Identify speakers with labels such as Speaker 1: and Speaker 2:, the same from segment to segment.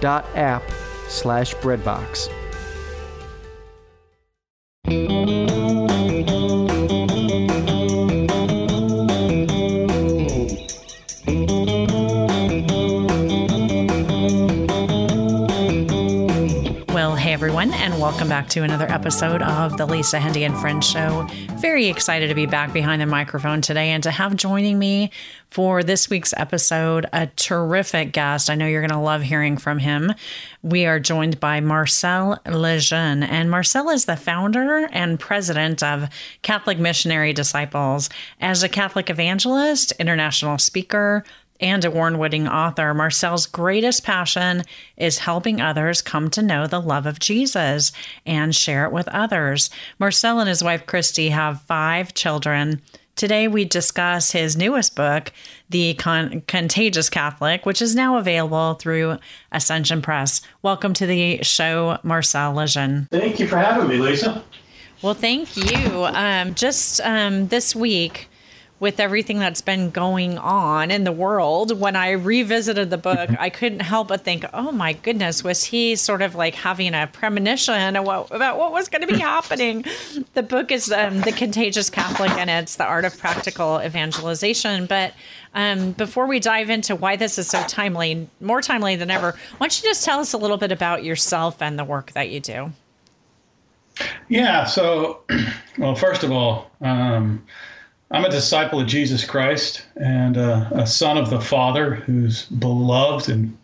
Speaker 1: www.hallow.app slash breadbox.
Speaker 2: Welcome back to another episode of the Lisa Hendey and Friends Show. Very excited to be back behind the microphone today and to have joining me for this week's episode a terrific guest. I know you're going to love hearing from him. We are joined by Marcel Lejeune, and Marcel is the founder and president of Catholic Missionary Disciples. As a Catholic evangelist, international speaker, and award winning author, Marcel's greatest passion is helping others come to know the love of Jesus and share it with others. Marcel and his wife Christy have five children. Today, we discuss his newest book, The Con- Contagious Catholic, which is now available through Ascension Press. Welcome to the show, Marcel Lejeune.
Speaker 3: Thank you for having me, Lisa.
Speaker 2: Well, thank you. Um, just um, this week, with everything that's been going on in the world, when I revisited the book, I couldn't help but think, oh my goodness, was he sort of like having a premonition about what was going to be happening? The book is um, The Contagious Catholic, and it's the art of practical evangelization. But um, before we dive into why this is so timely, more timely than ever, why don't you just tell us a little bit about yourself and the work that you do?
Speaker 3: Yeah. So, well, first of all, um, I'm a disciple of Jesus Christ and uh, a son of the Father who's beloved and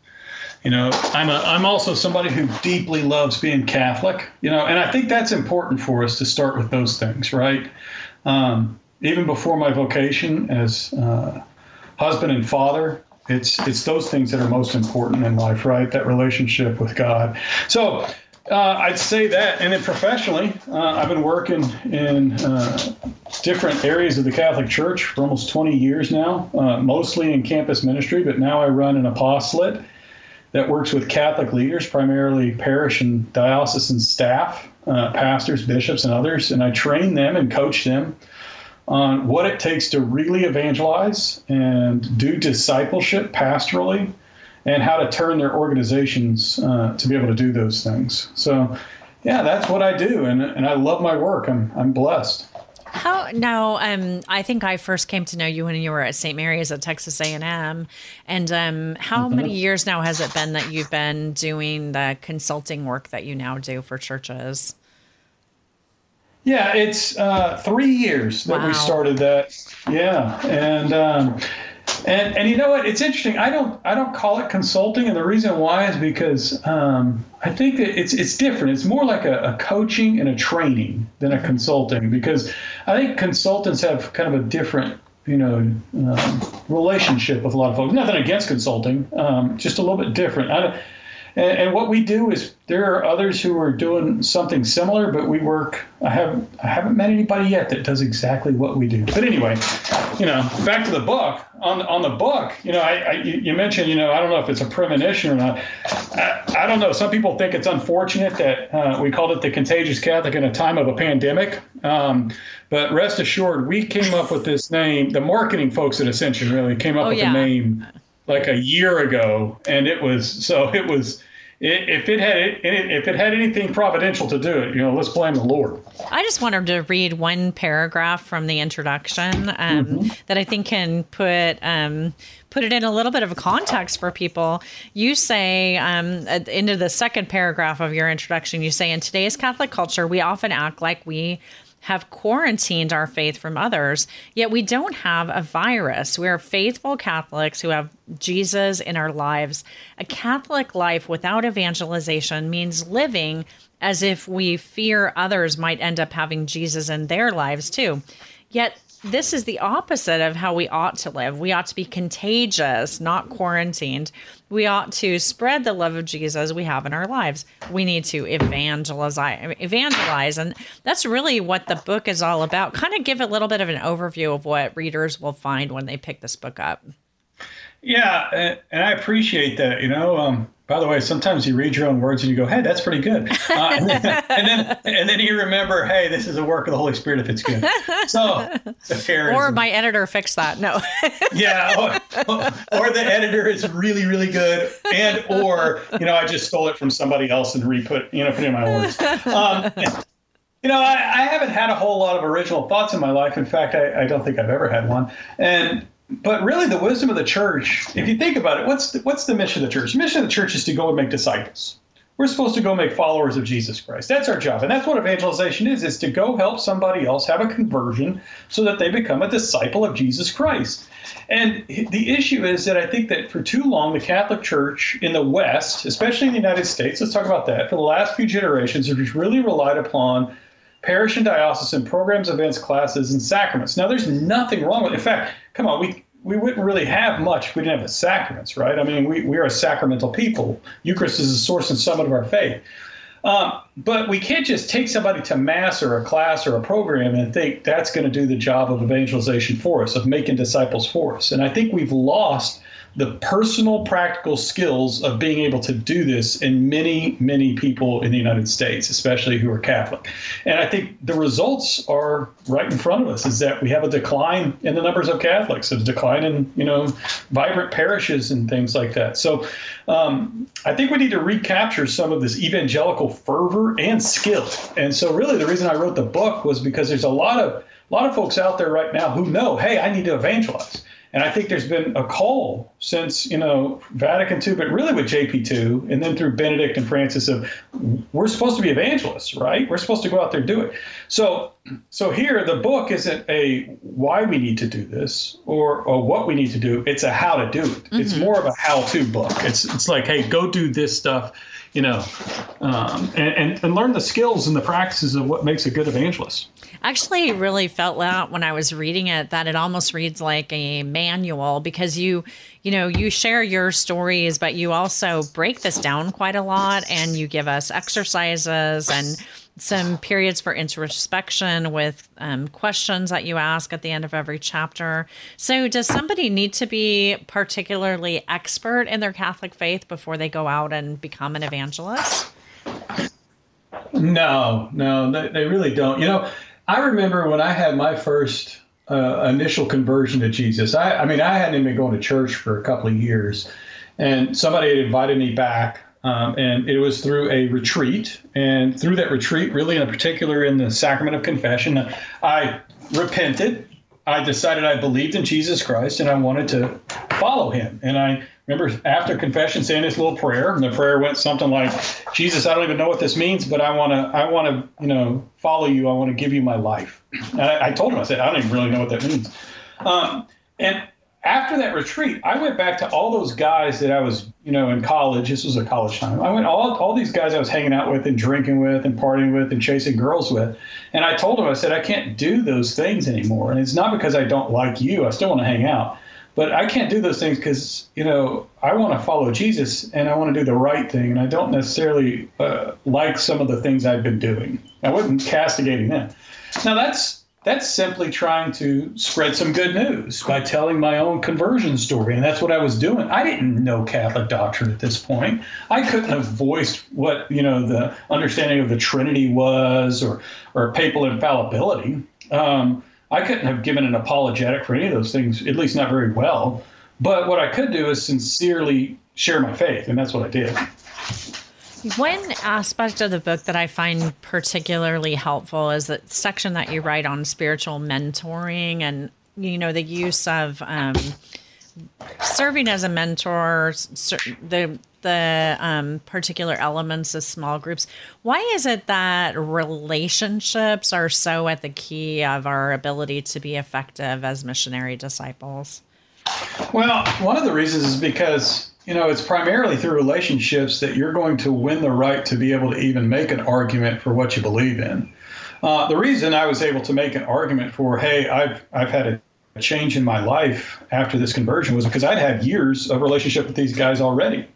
Speaker 3: you know I'm a I'm also somebody who deeply loves being Catholic you know and I think that's important for us to start with those things right? Um, even before my vocation as uh, husband and father it's it's those things that are most important in life right? That relationship with God. So uh, I'd say that, and then professionally, uh, I've been working in uh, different areas of the Catholic Church for almost 20 years now, uh, mostly in campus ministry, but now I run an apostolate that works with Catholic leaders, primarily parish and diocesan staff, uh, pastors, bishops, and others, and I train them and coach them on what it takes to really evangelize and do discipleship pastorally and how to turn their organizations uh, to be able to do those things. So, yeah, that's what I do, and and I love my work. I'm I'm blessed.
Speaker 2: How now? Um, I think I first came to know you when you were at St. Mary's at Texas A and M. And um, how mm-hmm. many years now has it been that you've been doing the consulting work that you now do for churches?
Speaker 3: Yeah, it's uh, three years that wow. we started that. Yeah, and um, and and you know what? It's interesting. I don't I don't call it consulting, and the reason why is because um, I think that it's it's different. It's more like a, a, coaching and a training than a consulting because I think consultants have kind of a different you know um, relationship with a lot of folks. Nothing against consulting, um, just a little bit different. I, And, and, what we do is there are others who are doing something similar, but we work. I have I haven't met anybody yet that does exactly what we do. But anyway, you know, back to the book. On on the book, you know, I, I you mentioned, you know, I don't know if it's a premonition or not. I, I don't know. Some people think it's unfortunate that uh, we called it the contagious Catholic in a time of a pandemic. Um, but rest assured, we came up with this name. The marketing folks at Ascension really came up oh, with yeah. the name like a year ago, and it was so it was if it had if it had anything providential to do it, you know, let's blame the Lord.
Speaker 2: I just wanted to read one paragraph from the introduction um, mm-hmm. that I think can put um, put it in a little bit of a context for people. You say um, at the end of the second paragraph of your introduction, you say in today's Catholic culture, we often act like we have quarantined our faith from others, yet we don't have a virus. We are faithful Catholics who have Jesus in our lives. A Catholic life without evangelization means living as if we fear others might end up having Jesus in their lives too. Yet this is the opposite of how we ought to live. We ought to be contagious, not quarantined. We ought to spread the love of Jesus we have in our lives. We need to evangelize, evangelize, and that's really what the book is all about. Kind of give a little bit of an overview of what readers will find when they pick this book up.
Speaker 3: Yeah, and I appreciate that. You know, um, by the way, sometimes you read your own words and you go, "Hey, that's pretty good," uh, and, then, and, then, and then you remember, "Hey, this is a work of the Holy Spirit if it's good." So,
Speaker 2: or my editor fixed that. No.
Speaker 3: yeah, or, or, the editor is really, really good, and or you know, I just stole it from somebody else and re-put, you know, put in my words. Um, you know, I, I, haven't had a whole lot of original thoughts in my life. In fact, I, I don't think I've ever had one, and but really the wisdom of the church if you think about it what's the, what's the mission of the church the mission of the church is to go and make disciples we're supposed to go make followers of jesus christ that's our job and that's what evangelization is is to go help somebody else have a conversion so that they become a disciple of jesus christ and the issue is that i think that for too long the catholic church in the west especially in the united states let's talk about that for the last few generations has really relied upon parish and diocesan programs, events, classes, and sacraments. Now, there's nothing wrong with. In fact, come on, we we wouldn't really have much if we didn't have the sacraments, right? I mean, we, we are a sacramental people. Eucharist is the source and summit of our faith. Um, but we can't just take somebody to mass or a class or a program and think that's going to do the job of evangelization for us, of making disciples for us. And I think we've lost the personal practical skills of being able to do this in many many people in the united states especially who are catholic. And i think the results are right in front of us is that we have a decline in the numbers of catholics a decline in you know vibrant parishes and things like that. So um, i think we need to recapture some of this evangelical fervor and skill. And so really the reason i wrote the book was because there's a lot of a lot of folks out there right now who know hey i need to evangelize and I think there's been a call since, you know, Vatican II, but really with JP2 and then through Benedict and Francis of we're supposed to be evangelists, right? We're supposed to go out there and do it. So so here the book isn't a why we need to do this or, or what we need to do. It's a how to do it. Mm-hmm. It's more of a how-to book. It's it's like, hey, go do this stuff you know, um, and, and, and learn the skills and the practices of what makes a good evangelist.
Speaker 2: Actually, really felt out when I was reading it that it almost reads like a manual because you, you know, you share your stories, but you also break this down quite a lot, and you give us exercises and some periods for introspection with um, questions that you ask at the end of every chapter. So, does somebody need to be particularly expert in their Catholic faith before they go out and become an evangelist?
Speaker 3: No, no, they, they really don't. You know, I remember when I had my first uh, initial conversion to Jesus. I, I mean, I hadn't even been going to church for a couple of years, and somebody had invited me back um, and it was through a retreat. And through that retreat, really in particular in the sacrament of confession, I repented. I decided I believed in Jesus Christ and I wanted to follow him. And I remember after confession saying this little prayer, and the prayer went something like, Jesus, I don't even know what this means, but I want to, I want to, you know, follow you. I want to give you my life. And I, I, told him, I said, I don't even really know what that means. Um, and after that retreat, I went back to all those guys that I was, you know, in college. This was a college time. I went all all these guys I was hanging out with and drinking with and partying with and chasing girls with. And I told them, I said, I can't do those things anymore. And it's not because I don't like you. I still want to hang out. But I can't do those things because, you know, I want to follow Jesus and I want to do the right thing. And I don't necessarily uh, like some of the things I've been doing. I wasn't castigating them. Now, that's that's simply trying to spread some good news by telling my own conversion story. And that's what I was doing. I didn't know Catholic doctrine at this point. I couldn't have voiced what, you know, the understanding of the Trinity was or, or papal infallibility. Um, I couldn't have given an apologetic for any of those things, at least not very well. But what I could do is sincerely share my faith, and that's what I did.
Speaker 2: One aspect of the book that I find particularly helpful is that section that you write on spiritual mentoring and you know the use of um, serving as a mentor, the the um, particular elements of small groups. Why is it that relationships are so at the key of our ability to be effective as missionary disciples?
Speaker 3: Well, one of the reasons is because you know, it's primarily through relationships that you're going to win the right to be able to even make an argument for what you believe in. Uh, the reason I was able to make an argument for, hey, I've I've had a change in my life after this conversion was because I'd had years of relationship with these guys already.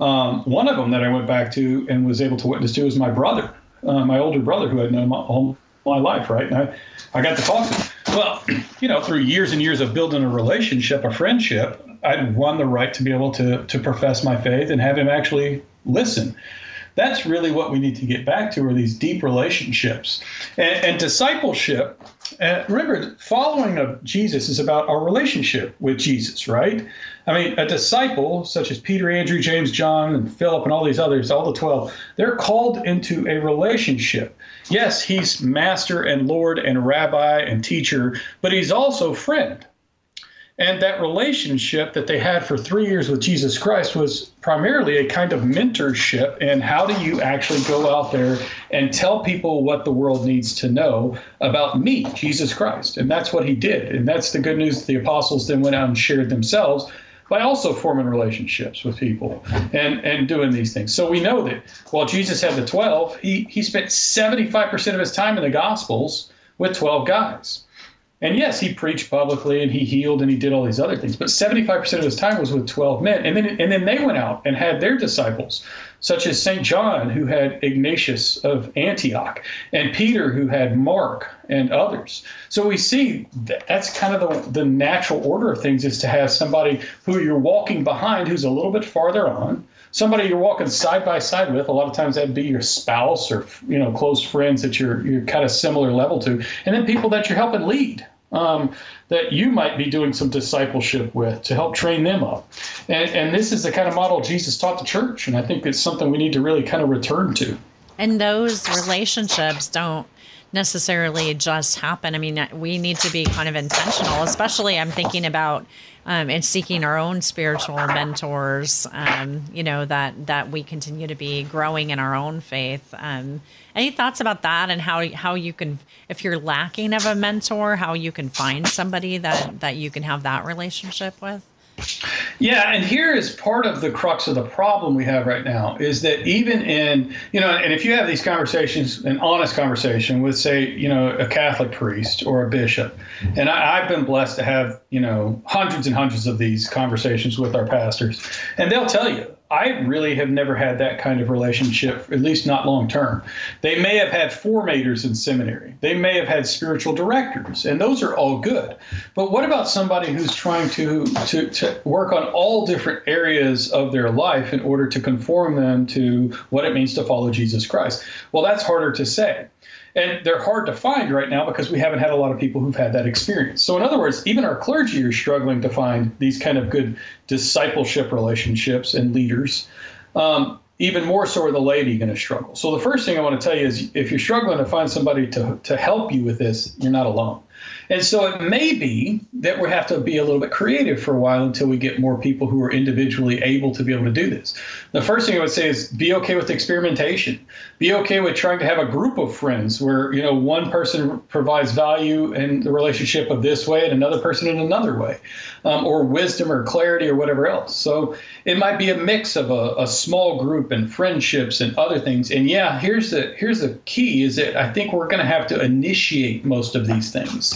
Speaker 3: Um, one of them that I went back to and was able to witness to was my brother, uh, my older brother, who I'd known my, all my life, right? And I, I got to talk to him. Well, you know, through years and years of building a relationship, a friendship, I'd won the right to be able to to profess my faith and have him actually listen. That's really what we need to get back to are these deep relationships and, and discipleship. Uh, remember, following of Jesus is about our relationship with Jesus, right? I mean, a disciple such as Peter, Andrew, James, John, and Philip, and all these others, all the 12, they're called into a relationship. Yes, he's master and Lord and rabbi and teacher, but he's also friend. And that relationship that they had for three years with Jesus Christ was primarily a kind of mentorship. And how do you actually go out there and tell people what the world needs to know about me, Jesus Christ? And that's what he did. And that's the good news that the apostles then went out and shared themselves by also forming relationships with people and, and doing these things. So we know that while Jesus had the 12, he, he spent 75% of his time in the Gospels with 12 guys. And yes, he preached publicly and he healed and he did all these other things, but 75% of his time was with 12 men. And then and then they went out and had their disciples, such as St. John who had Ignatius of Antioch and Peter who had Mark and others. So we see that that's kind of the, the natural order of things is to have somebody who you're walking behind who's a little bit farther on somebody you're walking side by side with. A lot of times that'd be your spouse or you know close friends that you're you're kind of similar level to, and then people that you're helping lead. Um, that you might be doing some discipleship with to help train them up. And, and this is the kind of model Jesus taught the church. And I think it's something we need to really kind of return to.
Speaker 2: And those relationships don't necessarily just happen. I mean, we need to be kind of intentional, especially I'm thinking about um, and seeking our own spiritual mentors. Um, you know that that we continue to be growing in our own faith. Um, any thoughts about that and how how you can, if you're lacking of a mentor, how you can find somebody that that you can have that relationship with?
Speaker 3: Yeah, and here is part of the crux of the problem we have right now is that even in, you know, and if you have these conversations, an honest conversation with, say, you know, a Catholic priest or a bishop, and I, have been blessed to have, you know, hundreds and hundreds of these conversations with our pastors, and they'll tell you, I really have never had that kind of relationship, at least not long term. They may have had formators in seminary. They may have had spiritual directors, and those are all good. But what about somebody who's trying to, to, to work on all different areas of their life in order to conform them to what it means to follow Jesus Christ? Well, that's harder to say. And they're hard to find right now because we haven't had a lot of people who've had that experience. So, in other words, even our clergy are struggling to find these kind of good discipleship relationships and leaders. Um, even more so are the laity going to struggle. So, the first thing I want to tell you is if you're struggling to find somebody to, to help you with this, you're not alone. And so it may be that we have to be a little bit creative for a while until we get more people who are individually able to be able to do this. The first thing I would say is be okay with experimentation. Be okay with trying to have a group of friends where, you know, one person provides value in the relationship of this way and another person in another way, um, or wisdom or clarity or whatever else. So it might be a mix of a, a small group and friendships and other things. And yeah, here's the here's the key is that I think we're going to have to initiate most of these things.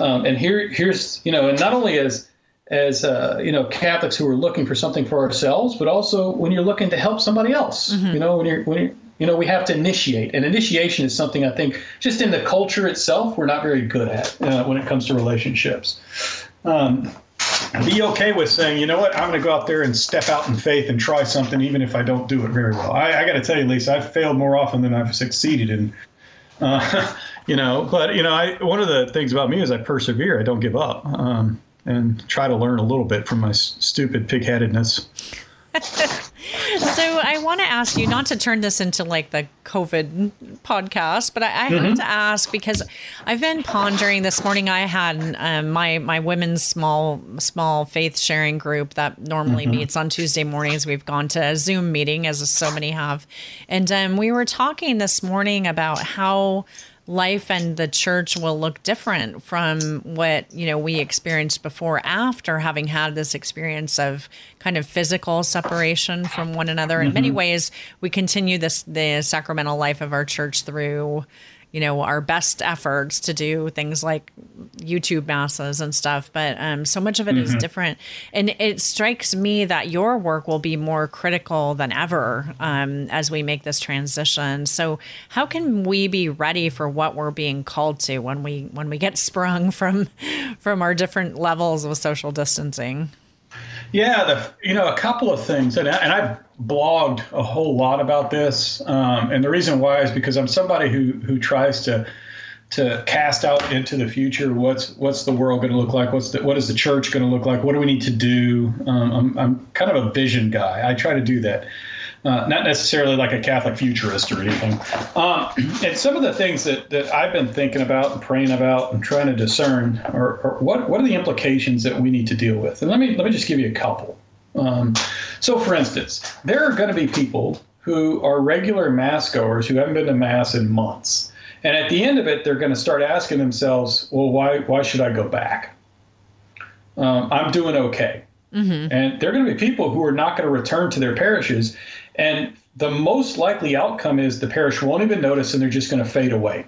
Speaker 3: Um, and here, here's you know, and not only as as uh, you know Catholics who are looking for something for ourselves, but also when you're looking to help somebody else. Mm-hmm. You know, when you're when you're you know, we have to initiate, and initiation is something I think just in the culture itself we're not very good at uh, when it comes to relationships. Um, be okay with saying, you know what, I'm going to go out there and step out in faith and try something, even if I don't do it very well. I, I got to tell you, Lisa, I've failed more often than I've succeeded in. Uh, you know, but you know, I one of the things about me is I persevere. I don't give up, um, and try to learn a little bit from my stupid pigheadedness.
Speaker 2: so I want to ask you not to turn this into like the COVID podcast, but I, I mm-hmm. have to ask because I've been pondering this morning. I had um, my my women's small small faith sharing group that normally mm-hmm. meets on Tuesday mornings. We've gone to a Zoom meeting, as so many have, and um, we were talking this morning about how life and the church will look different from what you know we experienced before after having had this experience of kind of physical separation from one another in mm-hmm. many ways we continue this the sacramental life of our church through you know our best efforts to do things like YouTube masses and stuff, but um, so much of it mm-hmm. is different. And it strikes me that your work will be more critical than ever um, as we make this transition. So, how can we be ready for what we're being called to when we when we get sprung from from our different levels of social distancing?
Speaker 3: Yeah, the, you know, a couple of things, and, I, and I've blogged a whole lot about this, um, and the reason why is because I'm somebody who who tries to to cast out into the future. What's what's the world going to look like? What's the, what is the church going to look like? What do we need to do? Um, I'm I'm kind of a vision guy. I try to do that. Uh, not necessarily like a Catholic futurist or anything. Um, and some of the things that, that I've been thinking about and praying about and trying to discern are, are what what are the implications that we need to deal with? And let me let me just give you a couple. Um, so, for instance, there are going to be people who are regular mass goers who haven't been to mass in months, and at the end of it, they're going to start asking themselves, "Well, why why should I go back? Um, I'm doing okay." Mm-hmm. And there are going to be people who are not going to return to their parishes and the most likely outcome is the parish won't even notice and they're just going to fade away.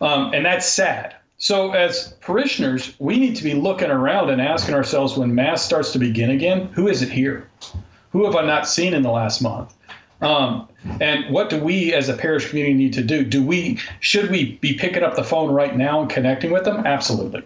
Speaker 3: Um, and that's sad. So, as parishioners, we need to be looking around and asking ourselves when Mass starts to begin again, who is it here? Who have I not seen in the last month? Um, and what do we as a parish community need to do? Do we should we be picking up the phone right now and connecting with them? Absolutely.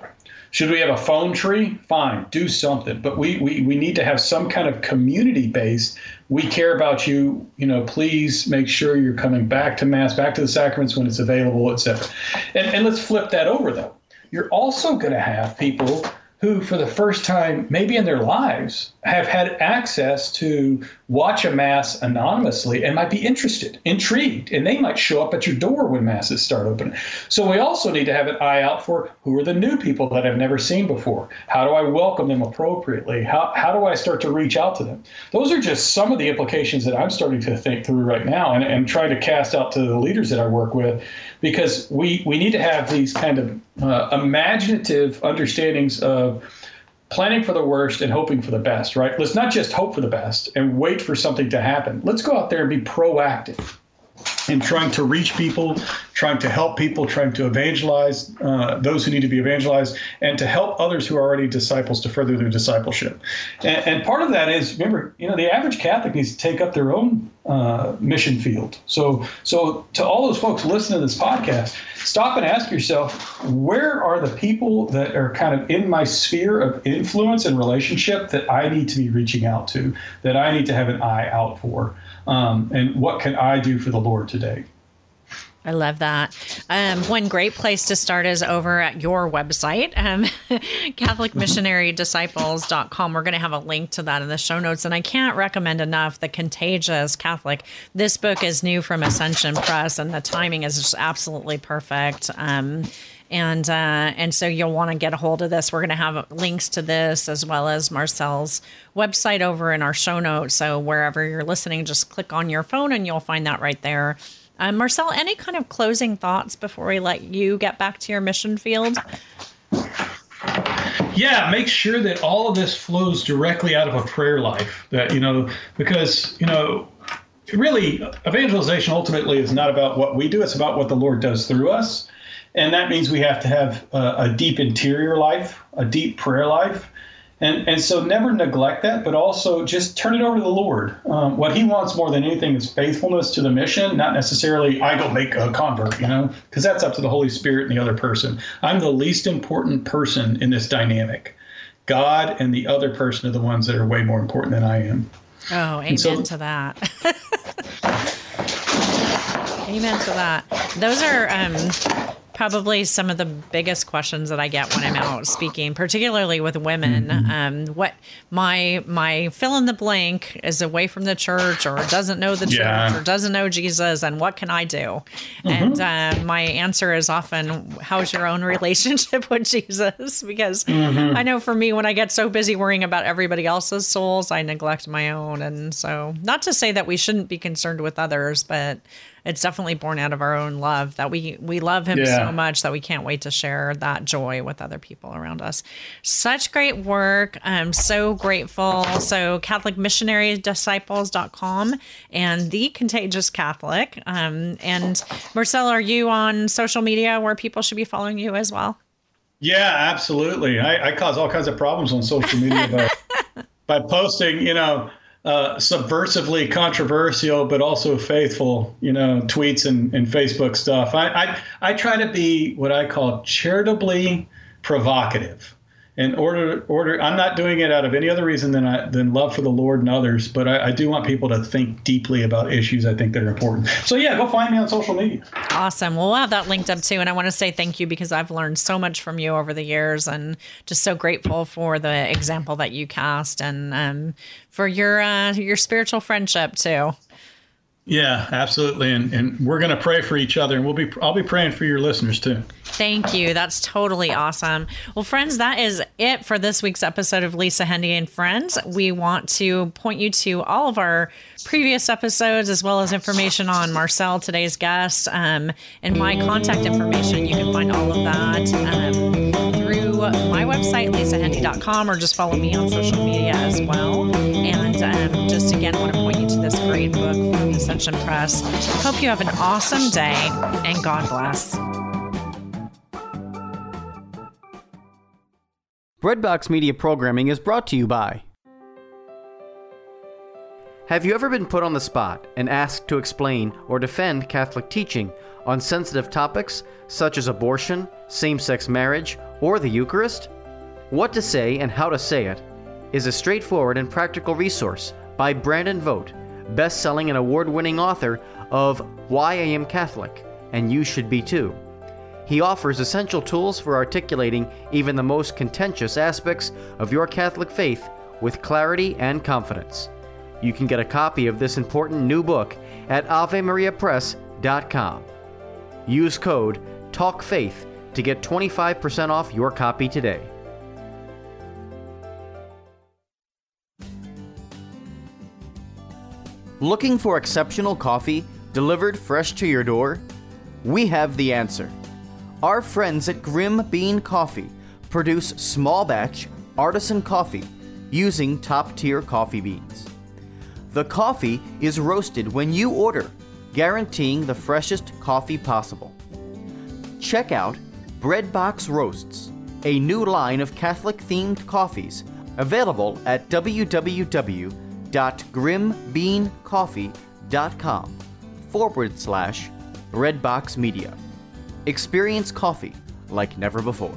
Speaker 3: Should we have a phone tree? Fine, do something. But we, we, we need to have some kind of community based. We care about you. You know, please make sure you're coming back to Mass, back to the sacraments when it's available, etc. And, and let's flip that over, though. You're also going to have people who, for the first time, maybe in their lives, have had access to watch a mass anonymously and might be interested, intrigued, and they might show up at your door when masses start opening. So we also need to have an eye out for who are the new people that I've never seen before. How do I welcome them appropriately? How, how do I start to reach out to them? Those are just some of the implications that I'm starting to think through right now and, and trying to cast out to the leaders that I work with because we, we need to have these kind of uh, imaginative understandings of planning for the worst and hoping for the best, right? Let's not just hope for the best and wait for something to happen. Let's go out there and be proactive in trying to reach people, trying to help people, trying to evangelize uh, those who need to be evangelized, and to help others who are already disciples to further their discipleship. And, and part of that is, remember, you know, the average Catholic needs to take up their own uh, mission field. So, so to all those folks listening to this podcast, stop and ask yourself, where are the people that are kind of in my sphere of influence and relationship that I need to be reaching out to, that I need to have an eye out for? Um, and what can I do for the Lord today?
Speaker 2: I love that. Um, one great place to start is over at your website, um, CatholicMissionaryDisciples.com. We're going to have a link to that in the show notes. And I can't recommend enough The Contagious Catholic. This book is new from Ascension Press, and the timing is just absolutely perfect. Um, and uh, and so you'll want to get a hold of this. We're going to have links to this as well as Marcel's website over in our show notes. So wherever you're listening, just click on your phone and you'll find that right there. Um, Marcel, any kind of closing thoughts before we let you get back to your mission field?
Speaker 3: Yeah, make sure that all of this flows directly out of a prayer life. That you know, because you know, really, evangelization ultimately is not about what we do; it's about what the Lord does through us and that means we have to have a, a deep interior life, a deep prayer life, And, and so never neglect that, but also just turn it over to the Lord. Um, what He wants more than anything is faithfulness to the mission, not necessarily I go make a convert, you know, because that's up to the Holy Spirit and the other person. I'm the least important person in this dynamic. God and the other person are the ones that are way more important than I am.
Speaker 2: Oh, amen so, to that. amen to that. Those are um, probably some of the biggest questions that I get when I'm out speaking, particularly with women. Mm-hmm. Um, what my my fill in the blank is away from the church or doesn't know the yeah. church or doesn't know Jesus, and what can I do? Mm-hmm. And uh, my answer is often, "How's your own relationship with Jesus?" Because mm-hmm. I know for me, when I get so busy worrying about everybody else's souls, I neglect my own. And so, not to say that we shouldn't be concerned with others, but it's definitely born out of our own love that we we love him yeah. so much that we can't wait to share that joy with other people around us. Such great work. I'm so grateful. So CatholicMissionaryDisciples.com and the Contagious Catholic. Um, and Marcel, are you on social media where people should be following you as well?
Speaker 3: Yeah, absolutely. I, I cause all kinds of problems on social media by, by posting, you know, uh, subversively controversial, but also faithful, you know, tweets and, and Facebook stuff. I, I, I try to be what I call charitably provocative in order order i'm not doing it out of any other reason than I, than love for the lord and others but I, I, do want people to think deeply about issues i think that are important. So yeah go find me on social media.
Speaker 2: Awesome. Well we'll have that linked up too and i want to say thank you because i've learned so much from you over the years and just so grateful for the example that you cast and um, for your uh, your spiritual friendship too
Speaker 3: yeah, absolutely. And, and we're going to pray for each other and we'll be, I'll be praying for your listeners too.
Speaker 2: Thank you. That's totally awesome. Well, friends, that is it for this week's episode of Lisa Hendey and Friends. We want to point you to all of our previous episodes as well as information on Marcel, today's guest, um, and my contact information. You can find all of that um, through my website, lisahendey.com, or just follow me on social media as well. And um, just again, want to point you to this great book Ascension Press. Hope you have an awesome day and God bless.
Speaker 1: Breadbox Media programming is brought to you by. Have you ever been put on the spot and asked to explain or defend Catholic teaching on sensitive topics such as abortion, same sex marriage, or the Eucharist? What to Say and How to Say It is a straightforward and practical resource by Brandon Vogt, best selling and award winning author of Why I Am Catholic and You Should Be Too. He offers essential tools for articulating even the most contentious aspects of your Catholic faith with clarity and confidence. You can get a copy of this important new book at AveMariaPress.com. Use code TALKFAITH to get 25% off your copy today. Looking for exceptional coffee delivered fresh to your door? We have the answer. Our friends at Grim Bean Coffee produce small batch artisan coffee using top tier coffee beans. The coffee is roasted when you order, guaranteeing the freshest coffee possible. Check out Breadbox Roasts, a new line of Catholic themed coffees available at www.grimbeancoffee.com forward slash breadbox media. Experience coffee like never before.